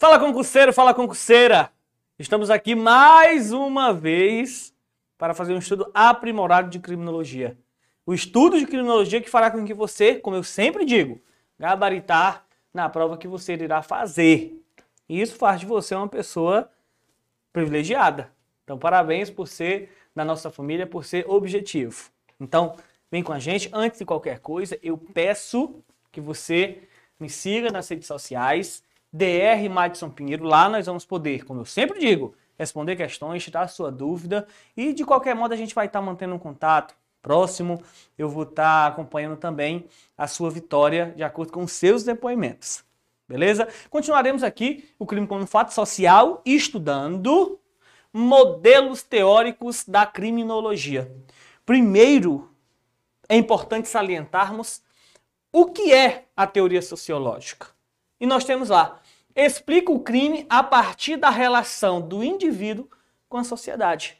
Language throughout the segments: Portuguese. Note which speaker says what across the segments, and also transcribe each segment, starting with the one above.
Speaker 1: Fala concurseiro, fala concurseira! Estamos aqui mais uma vez para fazer um estudo aprimorado de criminologia. O estudo de criminologia que fará com que você, como eu sempre digo, gabaritar na prova que você irá fazer. E isso faz de você uma pessoa privilegiada. Então, parabéns por ser da nossa família, por ser objetivo. Então, vem com a gente. Antes de qualquer coisa, eu peço que você me siga nas redes sociais, DR Madison Pinheiro. Lá nós vamos poder, como eu sempre digo, responder questões, tirar sua dúvida e de qualquer modo a gente vai estar mantendo um contato próximo. Eu vou estar acompanhando também a sua vitória de acordo com os seus depoimentos. Beleza? Continuaremos aqui o crime como fato social estudando modelos teóricos da criminologia. Primeiro, é importante salientarmos o que é a teoria sociológica. E nós temos lá, explica o crime a partir da relação do indivíduo com a sociedade.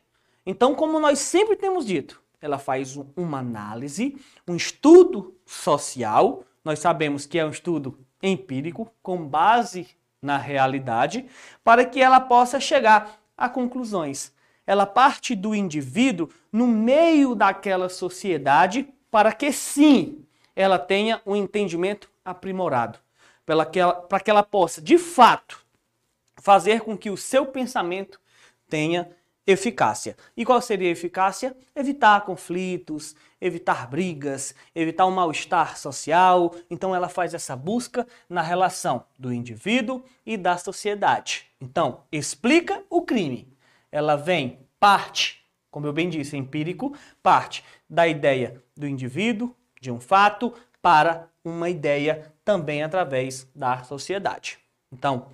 Speaker 1: Então, como nós sempre temos dito, ela faz uma análise, um estudo social. Nós sabemos que é um estudo empírico, com base na realidade, para que ela possa chegar a conclusões. Ela parte do indivíduo no meio daquela sociedade para que sim ela tenha um entendimento aprimorado, para que ela, possa, de fato, fazer com que o seu pensamento tenha eficácia. E qual seria a eficácia? Evitar conflitos, evitar brigas, evitar um mal-estar social. Então ela faz essa busca na relação do indivíduo e da sociedade. Então, explica o crime. Ela vem parte, como eu bem disse, empírico, parte da ideia do indivíduo, de um fato para uma ideia também através da sociedade. Então,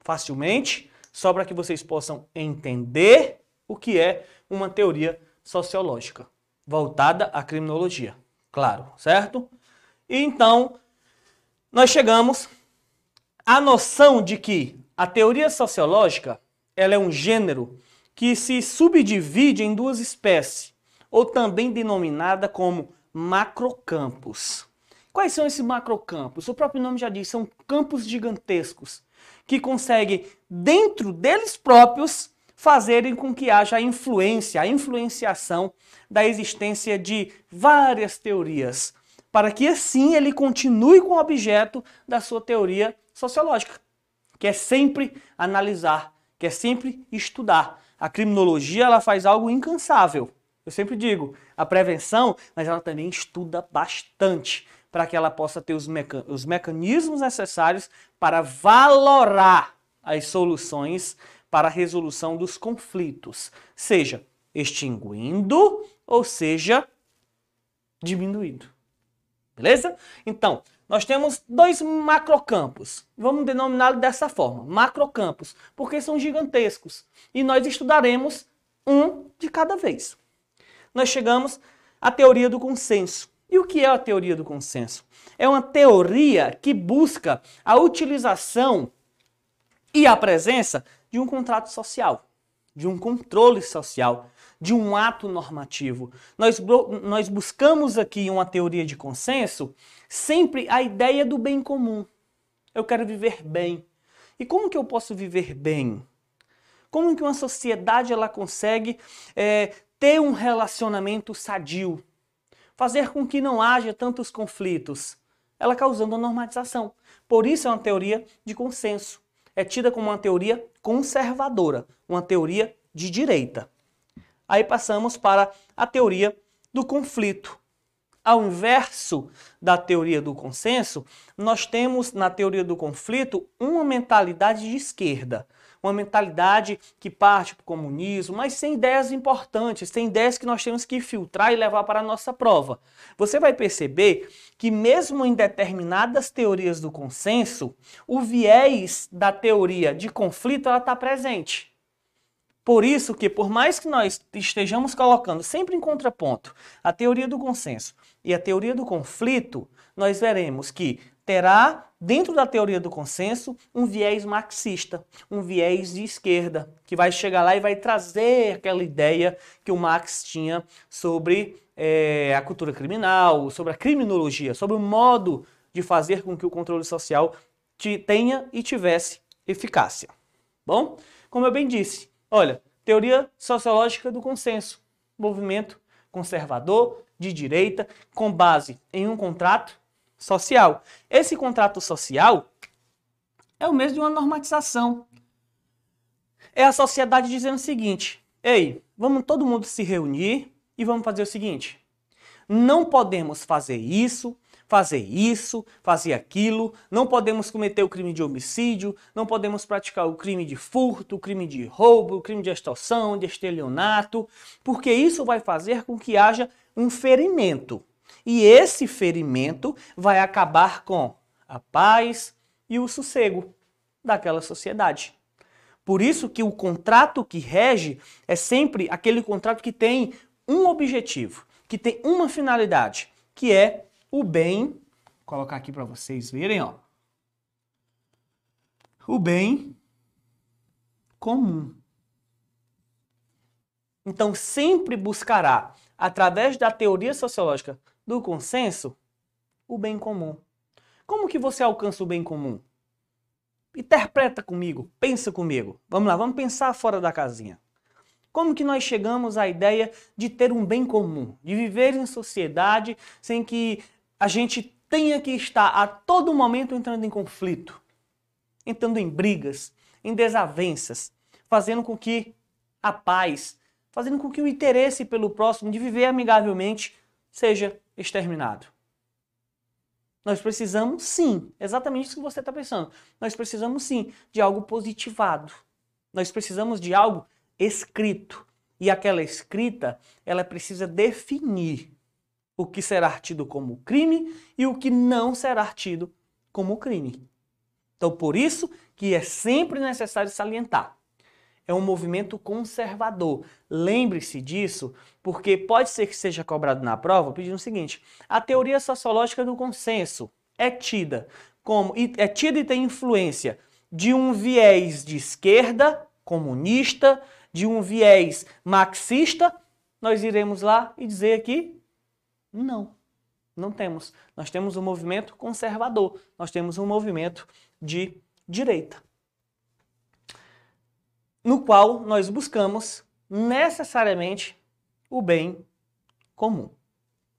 Speaker 1: facilmente, só para que vocês possam entender o que é uma teoria sociológica voltada à criminologia. Claro, certo? E então, nós chegamos à noção de que a teoria sociológica ela é um gênero que se subdivide em duas espécies, ou também denominada como macrocampos. Quais são esses macrocampos? O próprio nome já diz, são campos gigantescos que conseguem, dentro deles próprios, fazerem com que haja a influência, a influenciação da existência de várias teorias, para que assim ele continue com o objeto da sua teoria sociológica, que é sempre analisar, que é sempre estudar. A criminologia ela faz algo incansável, eu sempre digo, a prevenção, mas ela também estuda bastante para que ela possa ter os, meca os mecanismos necessários para valorar as soluções para a resolução dos conflitos, seja extinguindo ou seja diminuindo. Beleza? Então, nós temos dois macrocampos. Vamos denominá-los dessa forma, macrocampos, porque são gigantescos. E nós estudaremos um de cada vez nós chegamos à teoria do consenso. E o que é a teoria do consenso? É uma teoria que busca a utilização e a presença de um contrato social, de um controle social, de um ato normativo. Nós, nós buscamos aqui uma teoria de consenso sempre a ideia do bem comum. Eu quero viver bem. E como que eu posso viver bem? Como que uma sociedade ela consegue é, ter um relacionamento sadio, fazer com que não haja tantos conflitos, ela causando a normalização. Por isso é uma teoria de consenso. É tida como uma teoria conservadora, uma teoria de direita. Aí passamos para a teoria do conflito. Ao inverso da teoria do consenso, nós temos na teoria do conflito uma mentalidade de esquerda, uma mentalidade que parte para o comunismo, mas sem ideias importantes, sem ideias que nós temos que filtrar e levar para a nossa prova. Você vai perceber que mesmo em determinadas teorias do consenso, o viés da teoria de conflito está presente. Por isso que, por mais que nós estejamos colocando sempre em contraponto a teoria do consenso e a teoria do conflito, nós veremos que terá, dentro da teoria do consenso, um viés marxista, um viés de esquerda, que vai chegar lá e vai trazer aquela ideia que o Marx tinha sobre é, a cultura criminal, sobre a criminologia, sobre o modo de fazer com que o controle social tenha e tivesse eficácia. Bom, como eu bem disse, olha, teoria sociológica do consenso, movimento conservador de direita com base em um contrato social. Esse contrato social é o mesmo de uma normatização. É a sociedade dizendo o seguinte: ei, vamos todo mundo se reunir e vamos fazer o seguinte. Não podemos fazer isso, fazer isso, fazer aquilo, não podemos cometer o crime de homicídio, não podemos praticar o crime de furto, o crime de roubo, o crime de extorsão, de estelionato, porque isso vai fazer com que haja um ferimento. E esse ferimento vai acabar com a paz e o sossego daquela sociedade. Por isso que o contrato que rege é sempre aquele contrato que tem um objetivo, que tem uma finalidade, que é o bem, vou colocar aqui para vocês verem, ó. O bem comum. Então sempre buscará, através da teoria sociológica do consenso, o bem comum. Como que você alcança o bem comum? Interpreta comigo, pensa comigo. Vamos lá, vamos pensar fora da casinha. Como que nós chegamos à ideia de ter um bem comum, de viver em sociedade sem que a gente tenha que estar a todo momento entrando em conflito, entrando em brigas, em desavenças, fazendo com que a paz, fazendo com que o interesse pelo próximo de viver amigavelmente seja exterminado. Nós precisamos sim, exatamente isso que você está pensando. Nós precisamos sim de algo positivado. Nós precisamos de algo escrito. E aquela escrita, ela precisa definir o que será tido como crime e o que não será tido como crime. Então, por isso que é sempre necessário salientar. É um movimento conservador. Lembre-se disso, porque pode ser que seja cobrado na prova pedindo o seguinte: a teoria sociológica do consenso é tida como é tida e tem influência de um viés de esquerda, comunista, de um viés marxista, nós iremos lá e dizer que não, não temos. Nós temos um movimento conservador, nós temos um movimento de direita, no qual nós buscamos necessariamente o bem comum.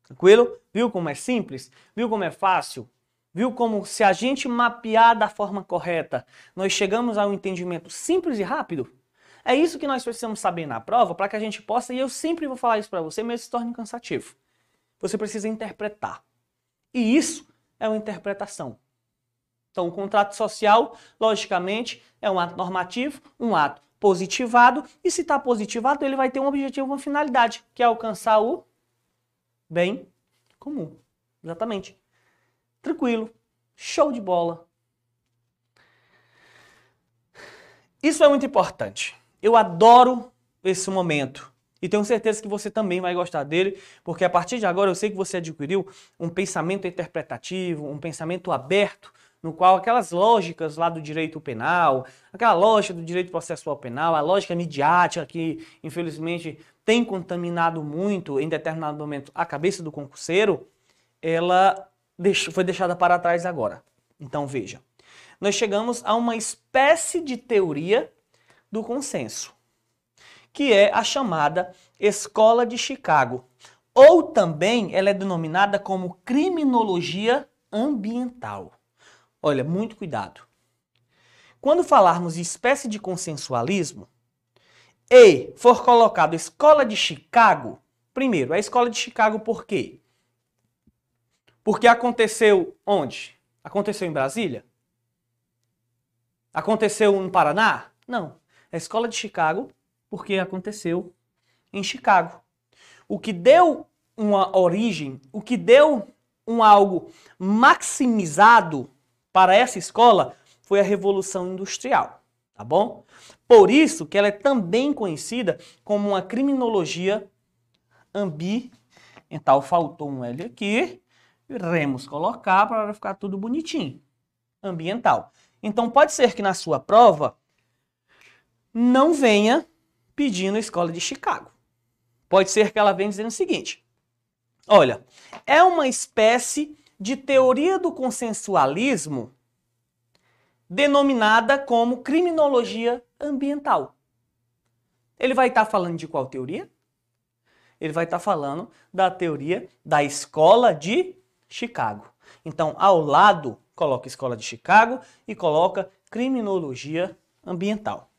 Speaker 1: Tranquilo? Viu como é simples? Viu como é fácil? Viu como se a gente mapear da forma correta, nós chegamos a um entendimento simples e rápido? É isso que nós precisamos saber na prova para que a gente possa, e eu sempre vou falar isso para você, mesmo se torne cansativo. Você precisa interpretar. E isso é uma interpretação. Então, o contrato social, logicamente, é um ato normativo, um ato positivado, e se está positivado, ele vai ter um objetivo, uma finalidade, que é alcançar o bem comum. Exatamente. Tranquilo. Show de bola. Isso é muito importante. Eu adoro esse momento e tenho certeza que você também vai gostar dele, porque a partir de agora eu sei que você adquiriu um pensamento interpretativo, um pensamento aberto, no qual aquelas lógicas lá do direito penal, aquela lógica do direito processual penal, a lógica midiática que infelizmente tem contaminado muito em determinado momento a cabeça do concurseiro, ela foi deixada para trás agora. Então veja, nós chegamos a uma espécie de teoria do consenso que é a chamada Escola de Chicago. Ou também ela é denominada como criminologia ambiental. Olha, muito cuidado. Quando falarmos de espécie de consensualismo e for colocado Escola de Chicago, primeiro, a Escola de Chicago por quê? Porque aconteceu onde? Aconteceu em Brasília? Aconteceu no Paraná? Não. A Escola de Chicago porque aconteceu em Chicago. O que deu uma origem, o que deu um algo maximizado para essa escola foi a Revolução Industrial, tá bom? Por isso que ela é também conhecida como uma criminologia ambiental. Faltou um L aqui, iremos colocar para ficar tudo bonitinho. Ambiental. Então pode ser que na sua prova não venha pedindo a escola de Chicago. Pode ser que ela venha dizendo o seguinte: olha, é uma espécie de teoria do consensualismo denominada como criminologia ambiental. Ele vai estar tá falando de qual teoria? Ele vai estar tá falando da teoria da escola de Chicago. Então, ao lado, coloca escola de Chicago e coloca criminologia ambiental.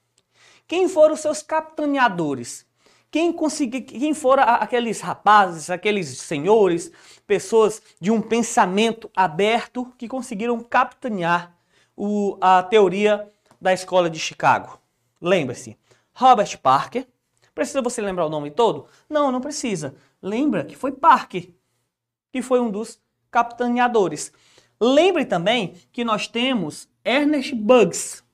Speaker 1: Quem foram os seus capitaneadores? Quem, consegui, quem foram aqueles rapazes, aqueles senhores, pessoas de um pensamento aberto que conseguiram capitanear o, a teoria da escola de Chicago? Lembre-se, Robert Parker. Precisa você lembrar o nome todo? Não, não precisa. Lembra que foi Parker, que foi um dos capitaneadores. Lembre também que nós temos Ernest Bugs,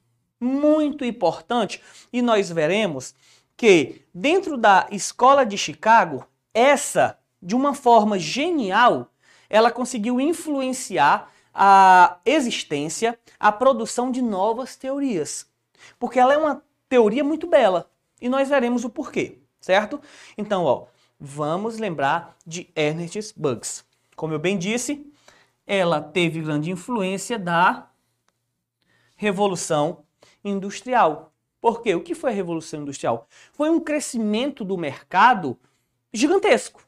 Speaker 1: muito importante, e nós veremos que dentro da escola de Chicago, essa, de uma forma genial, ela conseguiu influenciar a existência, a produção de novas teorias. Porque ela é uma teoria muito bela e nós veremos o porquê, certo? Então, ó, vamos lembrar de Ernest Bugs. Como eu bem disse, ela teve grande influência da Revolução Industrial. Por quê? O que foi a Revolução Industrial? Foi um crescimento do mercado gigantesco.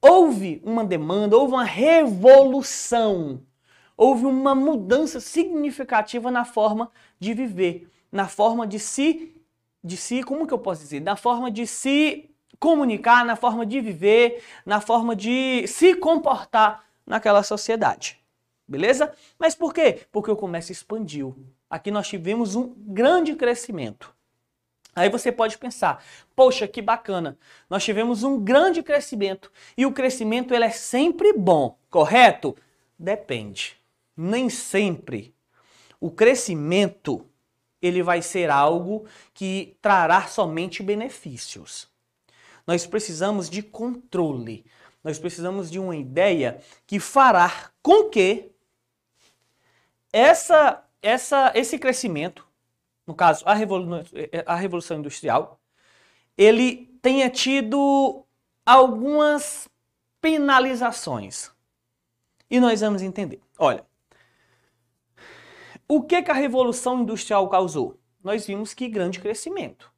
Speaker 1: Houve uma demanda, houve uma revolução, houve uma mudança significativa na forma de viver, na forma de se, de se, como que eu posso dizer? Na forma de se comunicar, na forma de viver, na forma de se comportar naquela sociedade. Beleza? Mas por quê? Porque o comércio expandiu. Aqui nós tivemos um grande crescimento. Aí você pode pensar, poxa, que bacana, nós tivemos um grande crescimento e o crescimento ele é sempre bom, correto? Depende. Nem sempre o crescimento ele vai ser algo que trará somente benefícios. Nós precisamos de controle. Nós precisamos de uma ideia que fará com que essa essa, esse crescimento, no caso a, Revolu a Revolução Industrial, ele tenha tido algumas penalizações. E nós vamos entender. Olha, o que, que a Revolução Industrial causou? Nós vimos que grande crescimento.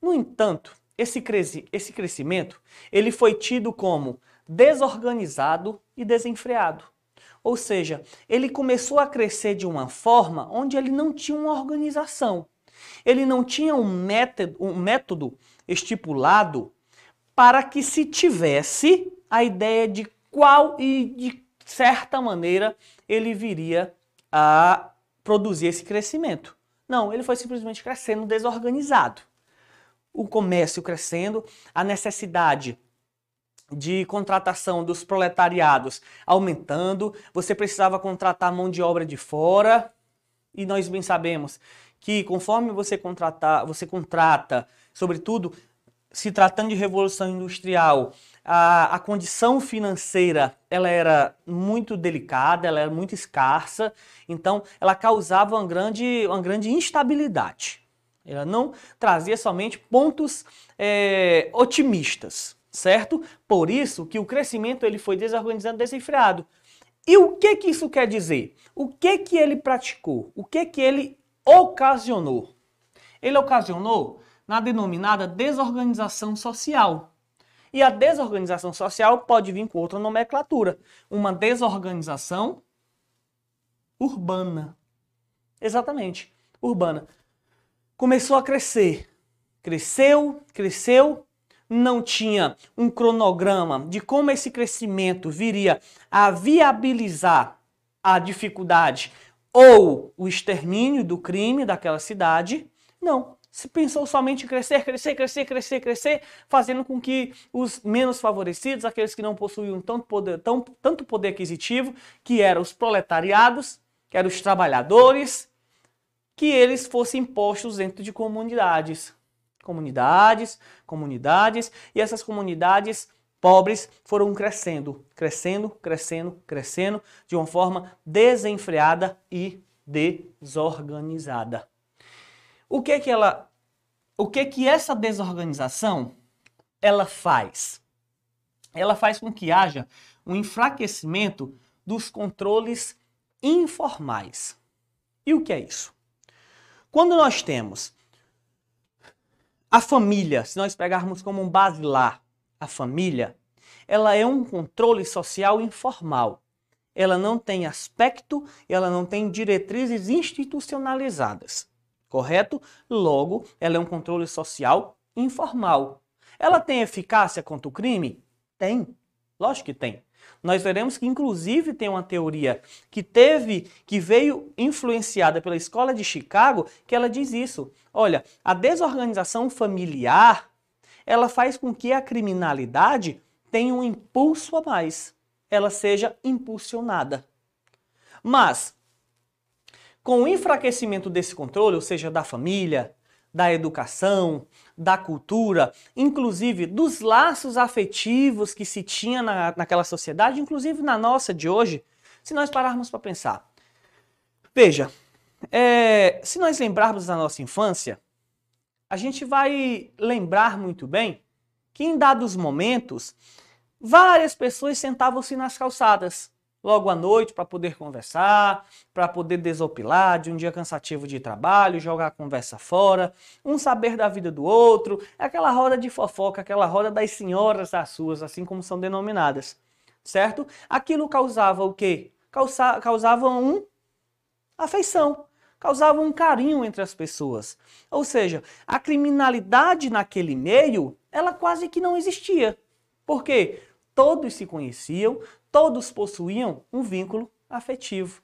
Speaker 1: No entanto, esse, esse crescimento ele foi tido como desorganizado e desenfreado. Ou seja, ele começou a crescer de uma forma onde ele não tinha uma organização. Ele não tinha um método, um método estipulado para que se tivesse a ideia de qual e de certa maneira ele viria a produzir esse crescimento. Não, ele foi simplesmente crescendo desorganizado. O comércio crescendo, a necessidade de contratação dos proletariados aumentando, você precisava contratar mão de obra de fora, e nós bem sabemos que conforme você contratar, você contrata, sobretudo se tratando de revolução industrial, a, a condição financeira ela era muito delicada, ela era muito escassa, então ela causava uma grande, uma grande instabilidade. Ela não trazia somente pontos é, otimistas certo? Por isso que o crescimento ele foi desorganizado, desenfreado. E o que que isso quer dizer? O que que ele praticou? O que que ele ocasionou? Ele ocasionou na denominada desorganização social. E a desorganização social pode vir com outra nomenclatura, uma desorganização urbana. Exatamente, urbana. Começou a crescer. Cresceu, cresceu, não tinha um cronograma de como esse crescimento viria a viabilizar a dificuldade ou o extermínio do crime daquela cidade, não. Se pensou somente em crescer, crescer, crescer, crescer, crescer, fazendo com que os menos favorecidos, aqueles que não possuíam tanto poder, tão, tanto poder aquisitivo, que eram os proletariados, que eram os trabalhadores, que eles fossem postos dentro de comunidades comunidades, comunidades, e essas comunidades pobres foram crescendo, crescendo, crescendo, crescendo de uma forma desenfreada e desorganizada. O que que ela o que que essa desorganização ela faz? Ela faz com que haja um enfraquecimento dos controles informais. E o que é isso? Quando nós temos a família, se nós pegarmos como um basilar a família, ela é um controle social informal. Ela não tem aspecto, ela não tem diretrizes institucionalizadas. Correto? Logo, ela é um controle social informal. Ela tem eficácia contra o crime? Tem. Lógico que tem. Nós veremos que, inclusive, tem uma teoria que teve, que veio influenciada pela escola de Chicago, que ela diz isso. Olha, a desorganização familiar ela faz com que a criminalidade tenha um impulso a mais, ela seja impulsionada. Mas, com o enfraquecimento desse controle, ou seja, da família, da educação, da cultura, inclusive dos laços afetivos que se tinha na, naquela sociedade, inclusive na nossa de hoje, se nós pararmos para pensar. Veja, é, se nós lembrarmos da nossa infância, a gente vai lembrar muito bem que em dados momentos, várias pessoas sentavam-se nas calçadas logo à noite para poder conversar, para poder desopilar de um dia cansativo de trabalho, jogar a conversa fora, um saber da vida do outro, aquela roda de fofoca, aquela roda das senhoras das suas, assim como são denominadas, certo? Aquilo causava o quê? Causa, causava um afeição, causava um carinho entre as pessoas. Ou seja, a criminalidade naquele meio, ela quase que não existia. Por quê? Todos se conheciam, todos possuíam um vínculo afetivo.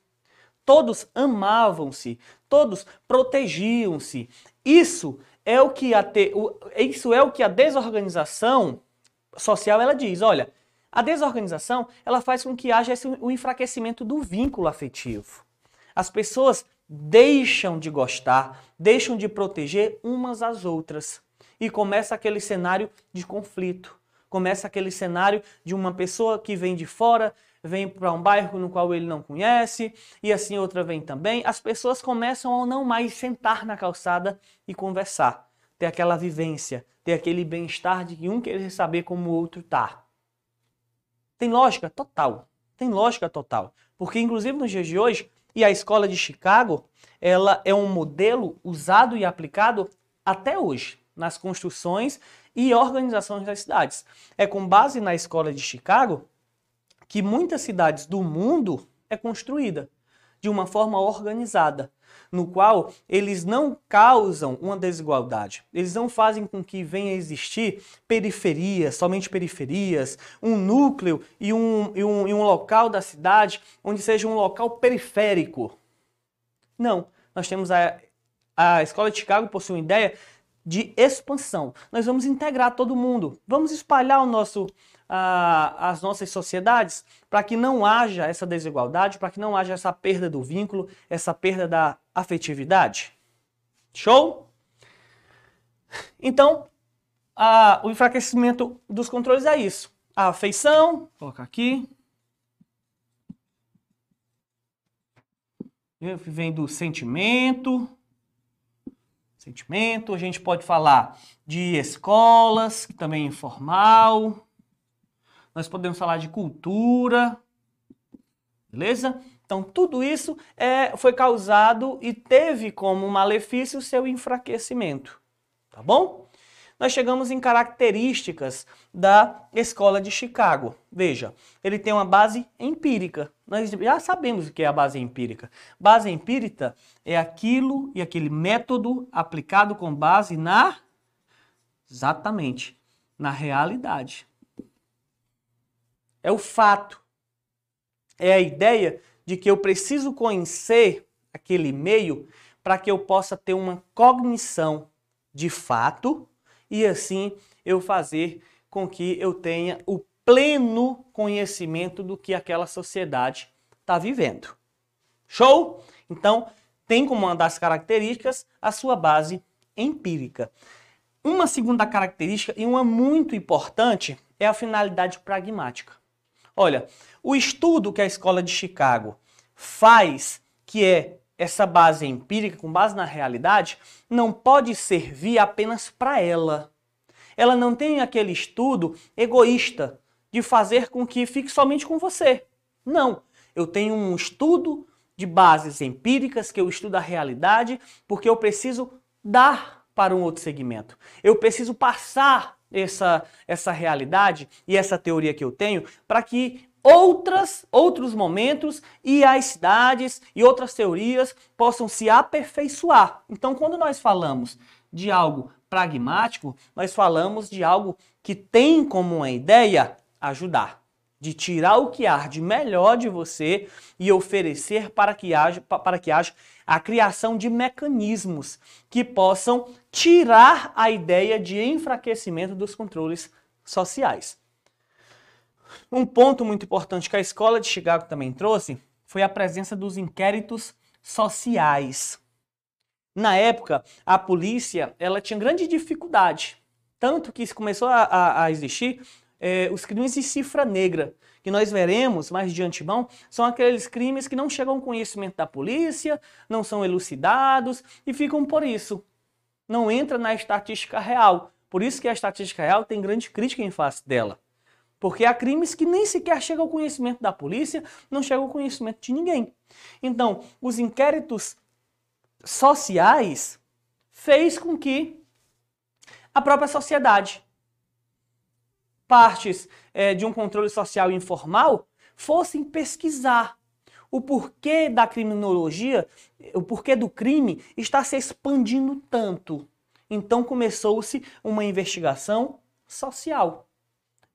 Speaker 1: Todos amavam-se, todos protegiam-se. Isso é o que a te, isso é o que a desorganização social ela diz. Olha, a desorganização ela faz com que haja esse, o enfraquecimento do vínculo afetivo. As pessoas deixam de gostar, deixam de proteger umas às outras e começa aquele cenário de conflito começa aquele cenário de uma pessoa que vem de fora, vem para um bairro no qual ele não conhece, e assim outra vem também. As pessoas começam a não mais sentar na calçada e conversar, ter aquela vivência, ter aquele bem-estar de que um querer saber como o outro está. Tem lógica total. Tem lógica total. Porque, inclusive, nos dias de hoje, e a escola de Chicago, ela é um modelo usado e aplicado até hoje nas construções e organizações das cidades. É com base na escola de Chicago que muitas cidades do mundo é construída de uma forma organizada, no qual eles não causam uma desigualdade. Eles não fazem com que venha a existir periferias, somente periferias, um núcleo e um, e um, e um local da cidade onde seja um local periférico. Não, nós temos a, a escola de Chicago possui uma ideia de expansão. Nós vamos integrar todo mundo, vamos espalhar o nosso, as nossas sociedades para que não haja essa desigualdade, para que não haja essa perda do vínculo, essa perda da afetividade. Show? Então, o enfraquecimento dos controles é isso. A afeição, colocar aqui. Vem do sentimento, sentimento. A gente pode falar de escolas, que também é informal. Nós podemos falar de cultura. Beleza? Então, tudo isso é, foi causado e teve como malefício o seu enfraquecimento. Tá bom? Nós chegamos em características da escola de Chicago. Veja, ele tem uma base empírica. Nós já sabemos o que é a base empírica. Base empírica é aquilo e aquele método aplicado com base na exatamente na realidade. É o fato. É a ideia de que eu preciso conhecer aquele meio para que eu possa ter uma cognição de fato e assim eu fazer com que eu tenha o pleno conhecimento do que aquela sociedade está vivendo. Show? Então, tem como uma das características a sua base empírica. Uma segunda característica, e uma muito importante, é a finalidade pragmática. Olha, o estudo que a Escola de Chicago faz, que é essa base empírica, com base na realidade, não pode servir apenas para ela. Ela não tem aquele estudo egoísta de fazer com que fique somente com você. Não. Eu tenho um estudo de bases empíricas, que eu estudo a realidade, porque eu preciso dar para um outro segmento. Eu preciso passar essa, essa realidade e essa teoria que eu tenho para que outras, outros momentos e as cidades e outras teorias possam se aperfeiçoar. Então, quando nós falamos de algo pragmático, nós falamos de algo que tem como ideia ajudar de tirar o que há de melhor de você e oferecer para que haja, para que haja a criação de mecanismos que possam tirar a ideia de enfraquecimento dos controles sociais. Um ponto muito importante que a escola de Chicago também trouxe foi a presença dos inquéritos sociais. Na época, a polícia ela tinha grande dificuldade, tanto que começou a, a, a existir é, os crimes de cifra negra, que nós veremos mais de antemão, são aqueles crimes que não chegam ao conhecimento da polícia, não são elucidados e ficam por isso. Não entra na estatística real. Por isso que a estatística real tem grande crítica em face dela. Porque há crimes que nem sequer chegam ao conhecimento da polícia, não chegam ao conhecimento de ninguém. Então, os inquéritos sociais fez com que a própria sociedade partes é, de um controle social informal fossem pesquisar o porquê da criminologia, o porquê do crime está se expandindo tanto. Então começou-se uma investigação social.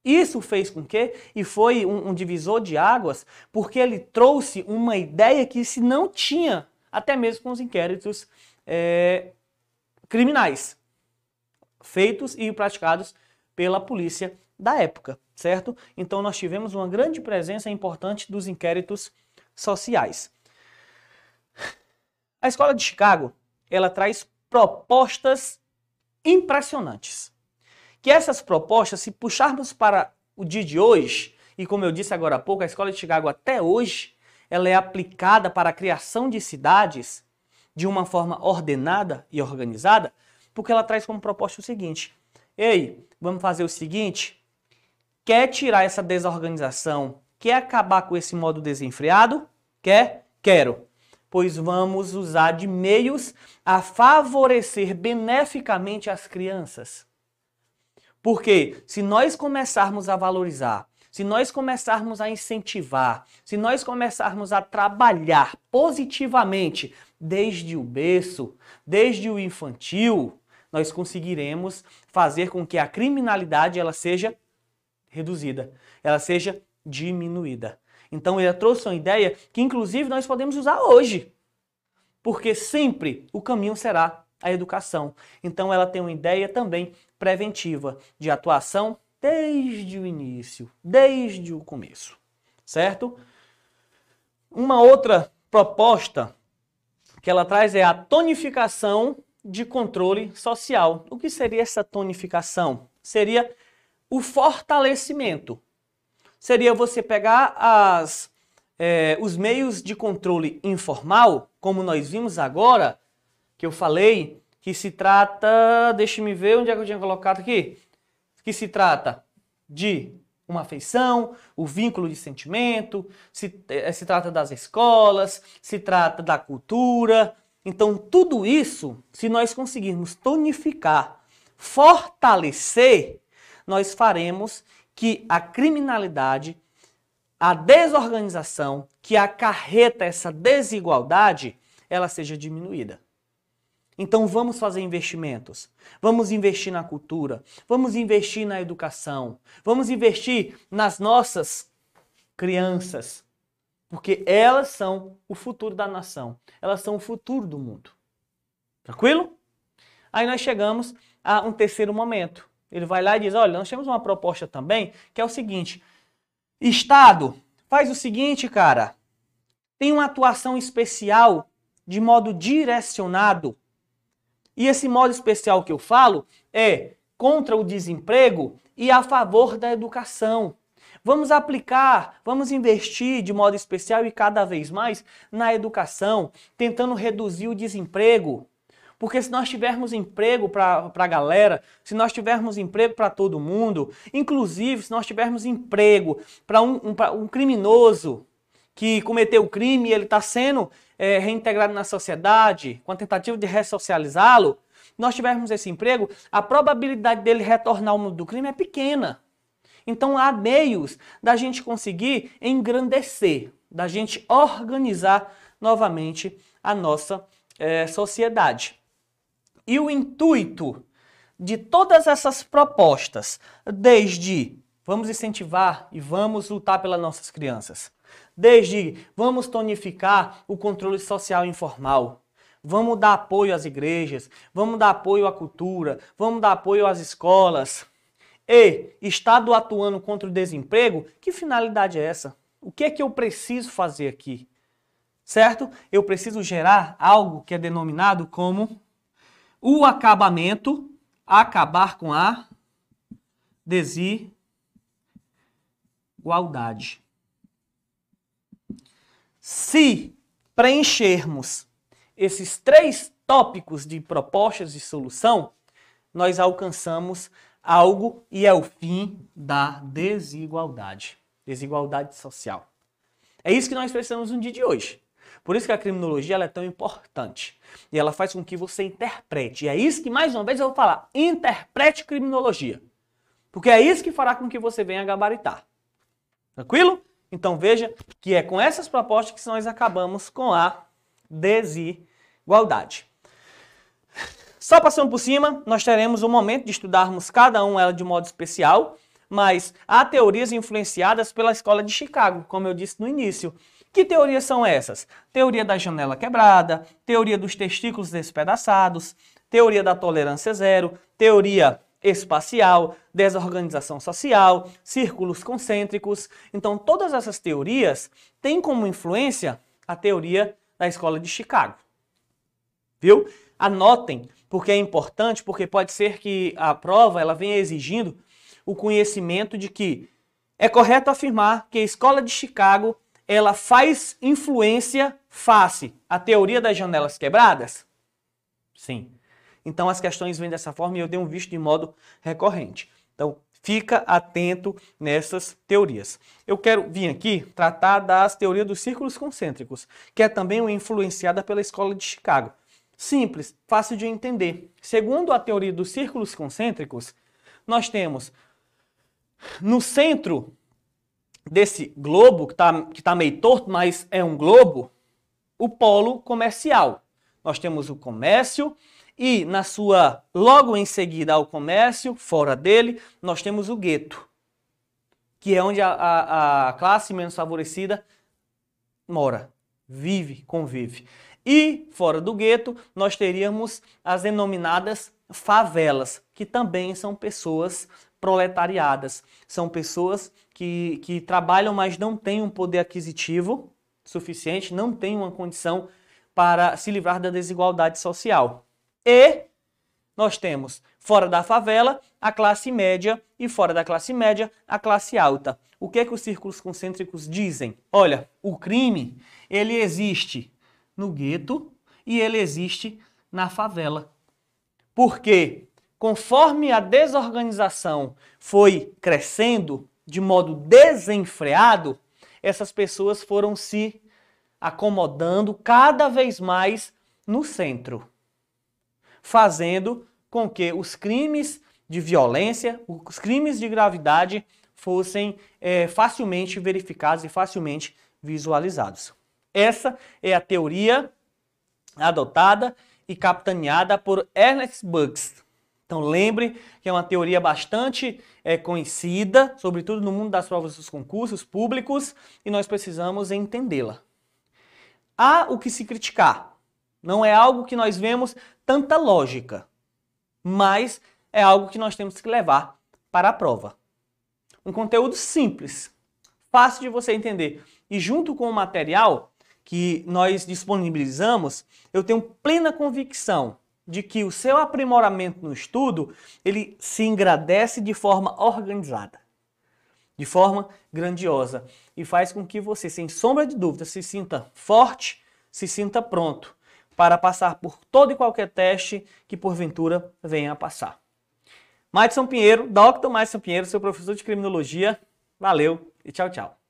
Speaker 1: Isso fez com que, e foi um, um, divisor de águas, porque ele trouxe uma ideia que se não tinha, até mesmo com os inquéritos é, criminais, feitos e praticados pela polícia da época, certo? Então nós tivemos uma grande presença importante dos inquéritos sociais. A escola de Chicago, ela traz propostas impressionantes. Que essas propostas, se puxarmos para o dia de hoje, e como eu disse agora há pouco, a escola de Chicago até hoje, ela é aplicada para a criação de cidades de uma forma ordenada e organizada, porque ela traz como proposta o seguinte: ei, vamos fazer o seguinte, Quer tirar essa desorganização? Quer acabar com esse modo desenfreado? Quer? Quero. Pois vamos usar de meios a favorecer beneficamente as crianças. Porque se nós começarmos a valorizar, se nós começarmos a incentivar, se nós começarmos a trabalhar positivamente desde o berço, desde o infantil, nós conseguiremos fazer com que a criminalidade ela seja reduzida, ela seja diminuída. Então ele trouxe uma ideia que inclusive nós podemos usar hoje. Porque sempre o caminho será a educação. Então ela tem uma ideia também preventiva de atuação desde o início, desde o começo. Certo? Uma outra proposta que ela traz é a tonificação de controle social. O que seria essa tonificação? Seria o fortalecimento. Seria você pegar as, é, os meios de controle informal, como nós vimos agora, que eu falei, que se trata. Deixe-me ver onde é que eu tinha colocado aqui. Que se trata de uma afeição, o vínculo de sentimento, se, é, se trata das escolas, se trata da cultura. Então, tudo isso, se nós conseguirmos tonificar, fortalecer, nós faremos que a criminalidade, a desorganização que acarreta essa desigualdade, ela seja diminuída. Então vamos fazer investimentos. Vamos investir na cultura, vamos investir na educação, vamos investir nas nossas crianças, porque elas são o futuro da nação, elas são o futuro do mundo. Tranquilo? Aí nós chegamos a um terceiro momento, ele vai lá e diz: olha, nós temos uma proposta também que é o seguinte: Estado, faz o seguinte, cara, tem uma atuação especial de modo direcionado. E esse modo especial que eu falo é contra o desemprego e a favor da educação. Vamos aplicar, vamos investir de modo especial e cada vez mais na educação, tentando reduzir o desemprego, porque se nós tivermos emprego para a galera, se nós tivermos emprego para todo mundo, inclusive se nós tivermos emprego para um, um, um criminoso que cometeu o crime e ele está sendo é, reintegrado na sociedade, com a tentativa de ressocializá-lo, nós tivermos esse emprego, a probabilidade dele retornar ao mundo do crime é pequena. Então há meios da gente conseguir engrandecer, da gente organizar novamente a nossa é, sociedade. E o intuito de todas essas propostas, desde vamos incentivar e vamos lutar pelas nossas crianças, desde vamos tonificar o controle social informal, vamos dar apoio às igrejas, vamos dar apoio à cultura, vamos dar apoio às escolas, e Estado atuando contra o desemprego, que finalidade é essa? O que é que eu preciso fazer aqui? Certo? Eu preciso gerar algo que é denominado como o acabamento, acabar com a desigualdade. Se preenchermos esses três tópicos de propostas de solução, nós alcançamos algo e é o fim da desigualdade, desigualdade social. É isso que nós precisamos no dia de hoje. Por isso que a criminologia é tão importante. E ela faz com que você interprete. E é isso que, mais uma vez, eu vou falar. Interprete criminologia. Porque é isso que fará com que você venha gabaritar. Tranquilo? Então veja que é com essas propostas que nós acabamos com a desigualdade. Só passando por cima, nós teremos o momento de estudarmos cada um ela de modo especial, mas há teorias influenciadas pela escola de Chicago, como eu disse no início. Que teorias são essas? Teoria da janela quebrada, teoria dos testículos despedaçados, teoria da tolerância zero, teoria espacial, desorganização social, círculos concêntricos. Então, todas essas teorias têm como influência a teoria da escola de Chicago. Viu? Anotem, porque é importante, porque pode ser que a prova ela venha exigindo o conhecimento de que é correto afirmar que a escola de Chicago ela faz influência face à teoria das janelas quebradas? Sim. Então as questões vêm dessa forma e eu tenho visto de modo recorrente. Então fica atento nessas teorias. Eu quero vir aqui tratar das teorias dos círculos concêntricos, que é também influenciada pela escola de Chicago. Simples, fácil de entender. Segundo a teoria dos círculos concêntricos, nós temos no centro desse globo, que está tá meio torto, mas é um globo, o polo comercial. Nós temos o comércio e na sua logo em seguida ao comércio, fora dele, nós temos o gueto, que é onde a, a, a classe menos favorecida mora, vive, convive. E fora do gueto, nós teríamos as denominadas favelas, que também são pessoas proletariadas. São pessoas que, que trabalham, mas não têm um poder aquisitivo suficiente, não têm uma condição para se livrar da desigualdade social. E nós temos fora da favela a classe média e fora da classe média a classe alta. O que é que os círculos concêntricos dizem? Olha, o crime ele existe no gueto e ele existe na favela. Porque conforme a desorganização foi crescendo de modo desenfreado, essas pessoas foram se acomodando cada vez mais no centro, fazendo com que os crimes de violência, os crimes de gravidade fossem é, facilmente verificados e facilmente visualizados. Essa é a teoria adotada e capitaneada por Ernest Bugs. Então lembre que é uma teoria bastante é, conhecida, sobretudo no mundo das provas dos concursos públicos, e nós precisamos entendê-la. Há o que se criticar. Não é algo que nós vemos tanta lógica, mas é algo que nós temos que levar para a prova. Um conteúdo simples, fácil de você entender. E junto com o material, que nós disponibilizamos, eu tenho plena convicção de que o seu aprimoramento no estudo, ele se engrandece de forma organizada, de forma grandiosa e faz com que você, sem sombra de dúvida, se sinta forte, se sinta pronto para passar por todo e qualquer teste que porventura venha a passar. Madison Pinheiro, Dr. Madison Pinheiro, seu professor de criminologia. Valeu e tchau, tchau.